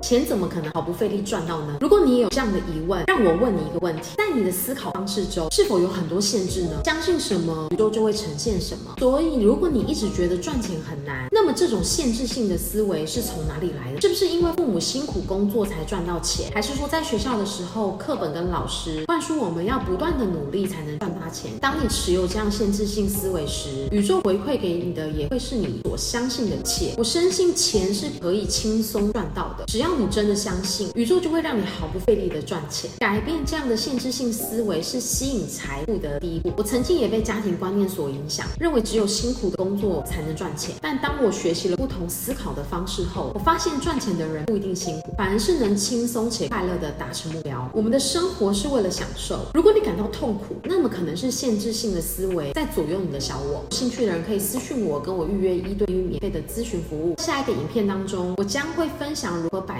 钱怎么可能毫不费力赚到呢？如果你也有这样的疑问，让我问你一个问题：在你的思考方式中，是否有很多限制呢？相信什么，宇宙就会呈现什么。所以，如果你一直觉得赚钱很难，那么这种限制性的思维是从哪里来的？是不是因为父母辛苦工作才赚到钱？还是说在学校的时候，课本跟老师灌输我们要不断的努力才能赚大钱？当你持有这样限制性思维时，宇宙回馈给你的也会是你所相信的钱。我深信钱是可以轻松赚到的，只要你真的相信，宇宙就会让你毫不费力的赚钱。改变这样的限制性思维是吸引财富的第一步。我曾经也被家庭观念所影响，认为只有辛苦的工作才能赚钱。但当我学习了不同思考的方式后，我发现赚钱的人不一定辛苦，反而是能轻松且快乐的达成目标。我们的生活是为了享受。如果你感到痛苦，那么可能是限制性的思维在左右你的小我。有兴趣的人可以私信我，跟我预约一对一免费的咨询服务。下一个影片当中，我将会分享如何摆